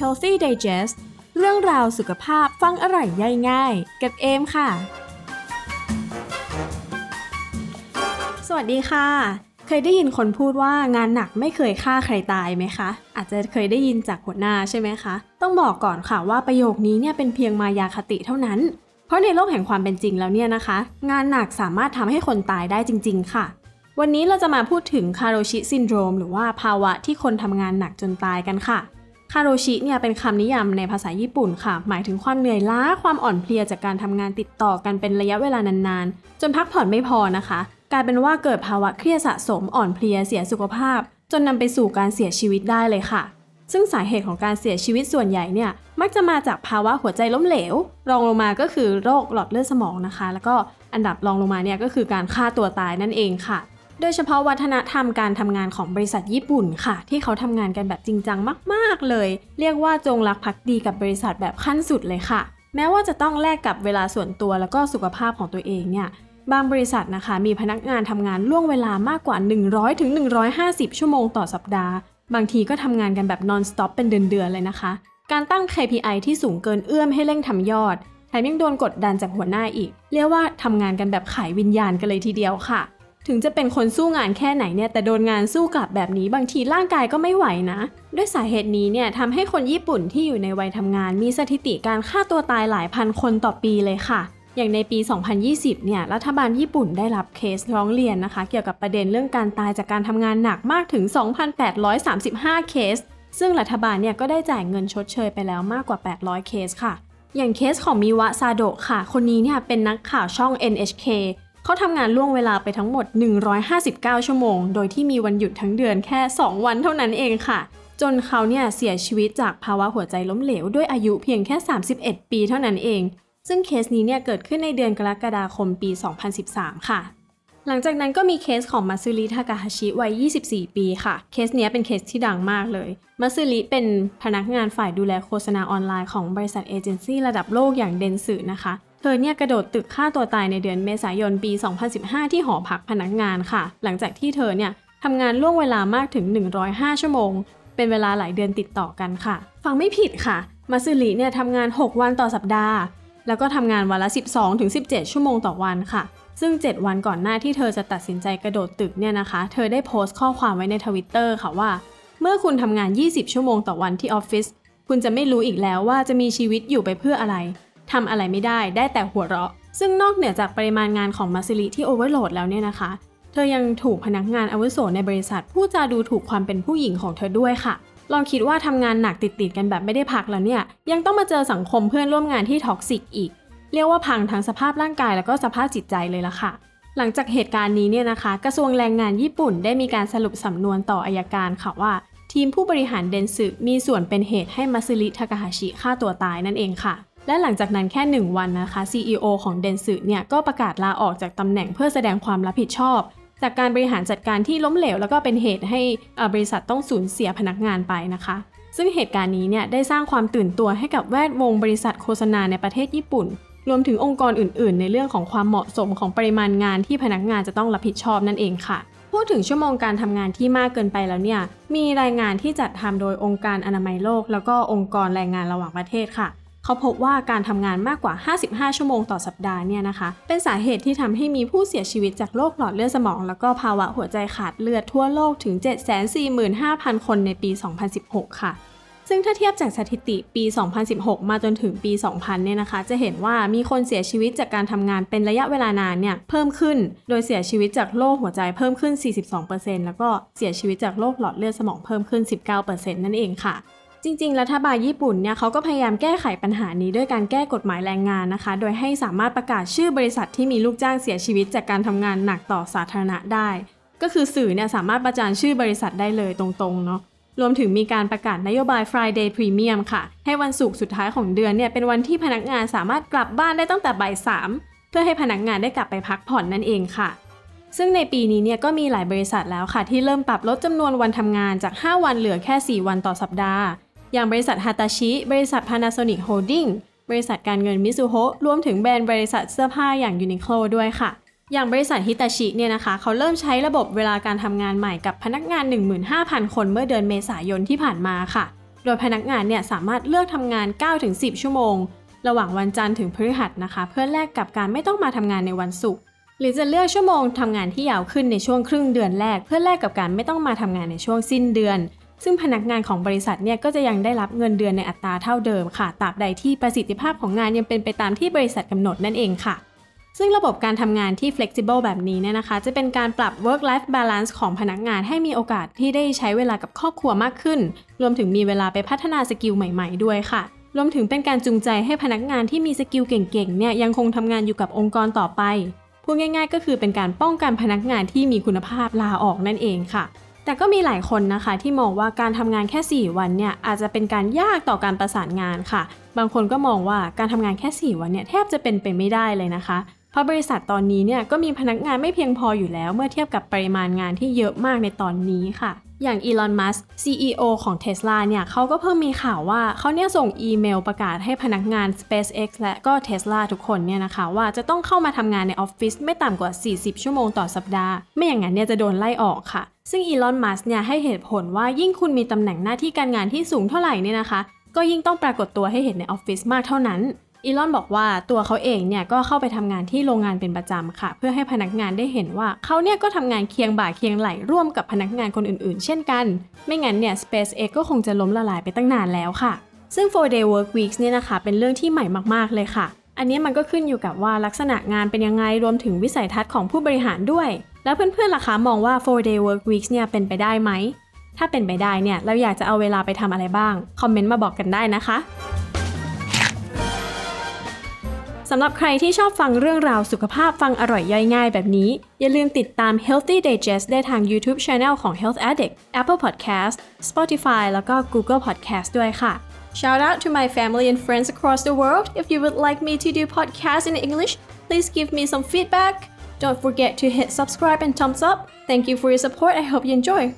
Healthy Digest เรื่องราวสุขภาพฟังอร่อยย่อยง่าย กับเอมค่ะ สวัสดีค่ะ เคยได้ยินคนพูดว่างานหนักไม่เคยฆ่าใครตายไหมคะ อาจจะเคยได้ยินจากหัวหน้าใช่ไหมคะ ต้องบอกก่อนค่ะว่าประโยคนี้เนี่ยเป็นเพียงมายาคติเท่านั้น เพราะในโลกแห่งความเป็นจริงแล้วเนี่ยนะคะ งานหนักสามารถทำให้คนตายได้จริง ๆ ค่ะ วันนี้เราจะมาพูดถึงคาโรชิซินโดรมหรือว่าภาวะที่คนทำงานหนักจนตายกันค่ะ คาโรชิเนี่ยเป็นคำนิยามในภาษาญี่ปุ่นค่ะ หมายถึงความเหนื่อยล้าความอ่อนเพลียจากการทำงานติดต่อกันเป็นระยะเวลานานๆ จนพักผ่อนไม่พอนะคะ กลายเป็นว่าเกิดภาวะเครียดสะสมอ่อนเพลียเสียสุขภาพ จนนำไปสู่การเสียชีวิตได้เลยค่ะ ซึ่งสาเหตุของการเสียชีวิตส่วนใหญ่เนี่ยมักจะมาจากภาวะหัวใจล้มเหลว รองลงมาก็คือโรคหลอดเลือดสมองนะคะ แล้วก็อันดับรองลงมาเนี่ยก็คือการฆ่าตัวตายนั่นเองค่ะ โดยเฉพาะวัฒนธรรมการทำงานของบริษัทญี่ปุ่นค่ะ ที่เขาทำงานกันแบบจริงจังมาก ๆ เลย เรียกว่าจงรักภักดีกับบริษัทแบบขั้นสุดเลยค่ะ แม้ว่าจะต้องแลกกับเวลาส่วนตัวแล้วก็สุขภาพของตัวเองเนี่ยบางบริษัทนะคะ มีพนักงานทำงานล่วงเวลามากกว่า 100ถึง150ชั่วโมงต่อสัปดาห์ บางทีก็ทำงานกันแบบ non stop เป็นเดือนๆเลยนะคะ การตั้ง KPI ที่สูงเกินเอื้อมให้เร่งทำยอดแถมยังโดนกดดันจากหัวหน้าอีก เรียกว่าทำงานกันแบบขายวิญญาณกันเลยทีเดียวค่ะ ถึงจะเป็นคนสู้งานแค่ไหนเนี่ยแต่โดนงานสู้กลับแบบนี้บางทีร่างกายก็ไม่ไหวนะ ด้วยสาเหตุนี้เนี่ยทำให้คนญี่ปุ่นที่อยู่ในวัยทำงาน มีสถิติการฆ่าตัวตายหลายพันคนต่อปีเลยค่ะ อย่างในปี 2020 เนี่ยรัฐบาลญี่ปุ่นได้รับเคสร้องเรียนนะคะ เกี่ยวกับประเด็นเรื่องการตายจากการทำงานหนักมากถึง 2,835 เคส ซึ่งรัฐบาลเนี่ยก็ได้จ่ายเงินชดเชยไปแล้วมากกว่า 800 เคสค่ะ อย่างเคสของมิวะซาโดะค่ะ คนนี้เนี่ยเป็นนักข่าวช่อง NHK เขาทำงานล่วงเวลาไปทั้งหมด 159 ชั่วโมง โดยที่มีวันหยุดทั้งเดือนแค่ 2 วันเท่านั้นเองค่ะ จนเขาเนี่ยเสียชีวิตจากภาวะหัวใจล้มเหลวด้วยอายุเพียงแค่ 31 ปีเท่านั้นเอง ซึ่งเคสนี้เนี่ยเกิดขึ้นในเดือนกรกฎาคมปี 2013 ค่ะหลังจากนั้นก็มีเคสของมาซึริทากาฮาชิวัย 24 ปีค่ะ เคสนี้เป็นเคสที่ดังมากเลย มาซึริเป็นพนักงานฝ่ายดูแลโฆษณาออนไลน์ของบริษัทเอเจนซี่ระดับโลกอย่างเดนสึนะคะเธอเนี่ยกระโดดตึกฆ่าตัวตายในเดือนเมษายนปี 2015 ที่หอพักพนักงานค่ะ หลังจากที่เธอเนี่ยทำงานล่วงเวลามากถึง 105 ชั่วโมง เป็นเวลาหลายเดือนติดต่อกันค่ะ ฟังไม่ผิดค่ะมาซึริเนี่ยทำงาน 6 วันต่อสัปดาห์ แล้วก็ทำงานวันละ 12-17 ชั่วโมงต่อวันค่ะ ซึ่ง 7 วันก่อนหน้าที่เธอจะตัดสินใจกระโดดตึกเนี่ยนะคะ เธอได้โพสต์ข้อความไว้ในทวิตเตอร์ค่ะว่า เมื่อคุณทำงาน 20 ชั่วโมงต่อวันที่ออฟฟิศคุณจะไม่รู้อีกแล้วว่าจะมีชีวิตอยู่ไปเพื่ออะไร ทำอะไรไม่ได้ได้แต่หัวเราะ ซึ่งนอกเหนือจากปริมาณงานของมาซิลิที่ overload แล้วเนี่ยนะคะ เธอยังถูกพนักงานอาวุโสในบริษัทพูดจาดูถูกความเป็นผู้หญิงของเธอด้วยค่ะ ลองคิดว่าทำงานหนักติดๆกันแบบไม่ได้พักแล้วเนี่ย ยังต้องมาเจอสังคมเพื่อนร่วมงานที่ toxic อีก เรียกว่าพังทั้งสภาพร่างกายแล้วก็สภาพจิตใจเลยละค่ะหลังจากเหตุการณ์นี้เนี่ยนะคะ กระทรวงแรงงานญี่ปุ่นได้มีการสรุปสำนวนต่ออัยการค่ะว่า ทีมผู้บริหารเดนสึมีส่วนเป็นเหตุให้มาซึริทากาฮาชิฆ่าตัวตายนั่นเองค่ะ และหลังจากนั้นแค่ 1 วันนะคะ CEO ของเดนสึเนี่ยก็ประกาศลาออกจากตำแหน่งเพื่อแสดงความรับผิดชอบ จากการบริหารจัดการที่ล้มเหลว แล้วก็เป็นเหตุให้บริษัทต้องสูญเสียพนักงานไปนะคะ ซึ่งเหตุการณ์นี้เนี่ยได้สร้างความตื่นตัวให้กับแวดวงบริษัทโฆษณาในประเทศญี่ปุ่น รวมถึงองค์กรอื่น ๆ ในเรื่องของความเหมาะสมของปริมาณงานที่พนักงานจะต้องรับผิดชอบนั่นเองค่ะพูดถึงชั่วโมงการทำงานที่มากเกินไปแล้วเนี่ย มีรายงานที่จัดทำโดยองค์การอนามัยโลก แล้วก็องค์กรแรงงานระหว่างประเทศค่ะ เขาพบว่าการทำงานมากกว่า 55 ชั่วโมงต่อสัปดาห์เนี่ยนะคะ เป็นสาเหตุที่ทำให้มีผู้เสียชีวิตจากโรคหลอดเลือดสมอง แล้วก็ภาวะหัวใจขาดเลือดทั่วโลกถึง 745,000 คนในปี 2016 ค่ะซึ่งถ้าเทียบจากสถิติปี 2016 มาจนถึงปี 2000 เนี่ยนะคะ จะเห็นว่ามีคนเสียชีวิตจากการทำงานเป็นระยะเวลานานเนี่ยเพิ่มขึ้น โดยเสียชีวิตจากโรคหัวใจเพิ่มขึ้น 42%แล้วก็เสียชีวิตจากโรคหลอดเลือดสมองเพิ่มขึ้น 19%นั่นเองค่ะ จริงๆ รัฐบาลญี่ปุ่นเนี่ยเขาก็พยายามแก้ไขปัญหานี้ด้วยการแก้กฎหมายแรงงานนะคะ โดยให้สามารถประกาศชื่อบริษัทที่มีลูกจ้างเสียชีวิตจากการทำงานหนักต่อสาธารณะได้ ก็คือสื่อเนี่ยสามารถประจานชื่อบริษัทได้เลยตรงๆเนาะรวมถึงมีการประกาศนโยบาย Friday Premium ค่ะ ให้วันศุกร์สุดท้ายของเดือนเนี่ยเป็นวันที่พนักงานสามารถกลับบ้านได้ตั้งแต่บ่ายสามเพื่อให้พนักงานได้กลับไปพักผ่อนนั่นเองค่ะ ซึ่งในปีนี้เนี่ยก็มีหลายบริษัทแล้วค่ะ ที่เริ่มปรับลดจำนวนวันทำงานจาก 5 วันเหลือแค่ 4 วันต่อสัปดาห์ อย่างบริษัทฮาตาชิ บริษัท Panasonic Holding บริษัทการเงินมิซูโฮรวมถึงแบรนด์บริษัทเสื้อผ้าอย่าง Uniqlo ด้วยค่ะ อย่างบริษัทฮิตาชิเนี่ยนะคะ เขาเริ่มใช้ระบบเวลาการทำงานใหม่กับพนักงาน 15,000 คนเมื่อเดือนเมษายนที่ผ่านมาค่ะ โดยพนักงานเนี่ยสามารถเลือกทำงาน 9-10 ชั่วโมง ระหว่างวันจันทร์ถึงพฤหัสนะคะ เพื่อแลกกับการไม่ต้องมาทำงานในวันศุกร์หรือจะเลือกชั่วโมงทำงานที่ยาวขึ้นในช่วงครึ่งเดือนแรก เพื่อแลกกับการไม่ต้องมาทำงานในช่วงสิ้นเดือน ซึ่งพนักงานของบริษัทเนี่ยก็จะยังได้รับเงินเดือนในอัตราเท่าเดิมค่ะตราบใดที่ประสิทธิภาพของงานยังเป็นไปตามที่บริษัทกำหนดนั่นเองค่ะ ซึ่งระบบการทำงานที่ flexible แบบนี้เนี่ยนะคะ จะเป็นการปรับ work life balance ของพนักงานให้มีโอกาสที่ได้ใช้เวลากับครอบครัวมากขึ้น รวมถึงมีเวลาไปพัฒนา skill ใหม่ๆ ด้วยค่ะรวมถึงเป็นการจูงใจให้พนักงานที่มี skill เก่งๆ เนี่ยยังคงทำงานอยู่กับองค์กรต่อไป พูดง่ายๆ ก็คือเป็นการป้องกันพนักงานที่มีคุณภาพลาออกนั่นเองค่ะ แต่ก็มีหลายคนนะคะที่มองว่าการทำงานแค่ 4 วันเนี่ยอาจจะเป็นการยากต่อการประสานงานค่ะ บางคนก็มองว่าการทำงานแค่ 4 วันเนี่ยแทบจะเป็นไปไม่ได้เลยนะคะเพราะบริษัทตอนนี้เนี่ยก็มีพนักงานไม่เพียงพออยู่แล้ว เมื่อเทียบกับปริมาณงานที่เยอะมากในตอนนี้ค่ะ อย่างอีลอน มัส CEO ของ Tesla เนี่ยเขาก็เพิ่งมีข่าวว่าเขาเนี่ยส่งอีเมลประกาศให้พนักงาน SpaceX และก็ Tesla ทุกคนเนี่ยนะคะว่าจะต้องเข้ามาทำงานในออฟฟิศไม่ต่ำกว่า 40 ชั่วโมงต่อสัปดาห์ ไม่อย่างนั้นเนี่ยจะโดนไล่ออกค่ะ ซึ่งอีลอน มัสเนี่ยให้เหตุผลว่ายิ่งคุณมีตำแหน่งหน้าที่การงานที่สูงเท่าไหร่เนี่ยนะคะ ก็ยิ่งต้องปรากฏตัวให้เห็นในออฟฟิศมากเท่านั้น อีลอนบอกว่าตัวเขาเองเนี่ยก็เข้าไปทำงานที่โรงงานเป็นประจำค่ะ เพื่อให้พนักงานได้เห็นว่าเขาเนี่ยก็ทำงานเคียงบ่าเคียงไหลร่วมกับพนักงานคนอื่นๆ เช่นกัน ไม่งั้นเนี่ย SpaceX ก็คงจะล้มละลายไปตั้งนานแล้วค่ะ ซึ่ง 4 day work weeks เนี่ยนะคะเป็นเรื่องที่ใหม่มากๆเลยค่ะ อันนี้มันก็ขึ้นอยู่กับว่าลักษณะงานเป็นยังไงรวมถึงวิสัยทัศน์ของผู้บริหารด้วย แล้วเพื่อนๆล่ะคะมองว่า 4 day work weeks เนี่ยเป็นไปได้ไหม ถ้าเป็นไปได้เนี่ยเราอยากจะเอาเวลาไปทำอะไรบ้าง คอมเมนต์มาบอกกันได้นะคะสำหรับใครที่ชอบฟังเรื่องราวสุขภาพฟังอร่อยย่อยง่ายแบบนี้ อย่าลืมติดตาม Healthy Digest ได้ทาง YouTube Channel ของ Health Addict Apple Podcast Spotify แล้วก็ Google Podcast ด้วยค่ะ Shout out to my family and friends across the world. If you would like me to do podcasts in English, please give me some feedback. Don't forget to hit subscribe and thumbs up. Thank you for your support. I hope you enjoy.